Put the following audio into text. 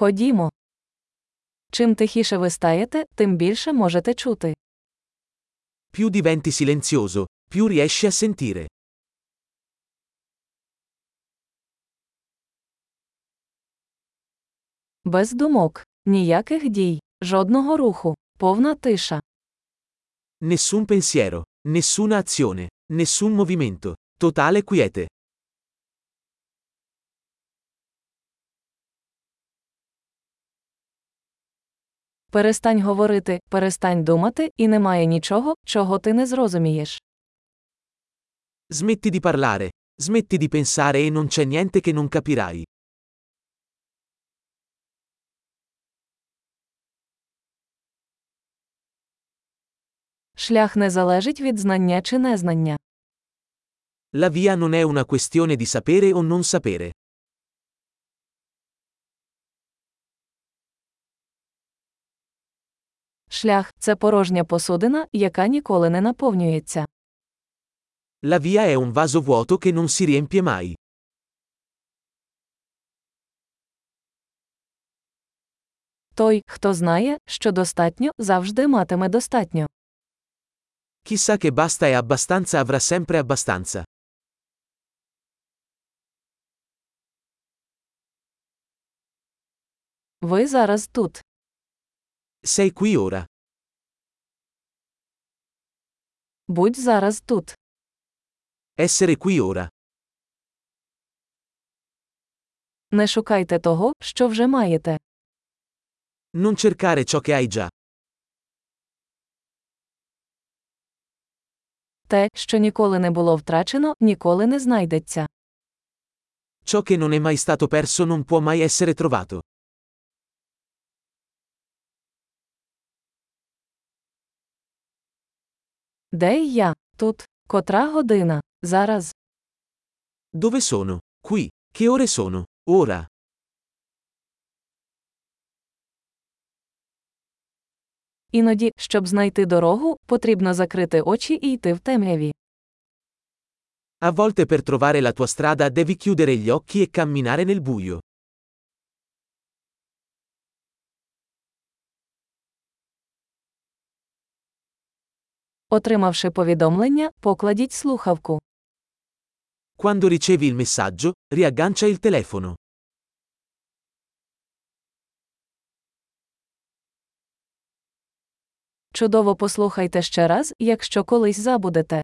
Ходімо. Чим тихіше ви стаєте, тим більше можете чути. Più diventi silenzioso, più riesci a sentire. Без думок, ніяких дій, жодного руху, повна тиша. Nessun pensiero, nessuna azione, nessun movimento. Totale quiete. Перестань говорити, перестань думати, і немає нічого, чого ти не зрозумієш. Smetti di parlare, smetti di pensare e non c'è niente che non capirai. Шлях не залежить від знання чи незнання. La via non è una questione di sapere o non sapere. Шлях це порожня посудина, яка ніколи не наповнюється. La via è un vaso vuoto che non si riempie mai. Той, хто знає, що достатньо, завжди матиме достатньо. Chi sa che basta e abbastanza avrà sempre abbastanza. Ви зараз тут. Sei qui ora. Будь зараз тут. Essere qui ora. Не шукайте того, що вже маєте. Non cercare ciò che hai già. Те, що ніколи не було втрачено, ніколи не знайдеться. Ciò che non è mai stato perso non può mai essere trovato. Де я? Тут. Котра година? Зараз. Dove sono? Qui. Che ore sono? Ora. Іноді, щоб знайти дорогу, потрібно закрити очі і йти в темряві. A volte per trovare la tua strada devi chiudere gli occhi e camminare nel buio. Отримавши повідомлення, покладіть слухавку. Quando ricevi il messaggio, riaggancia il telefono. Чудово послухайте ще раз, якщо колись забудете.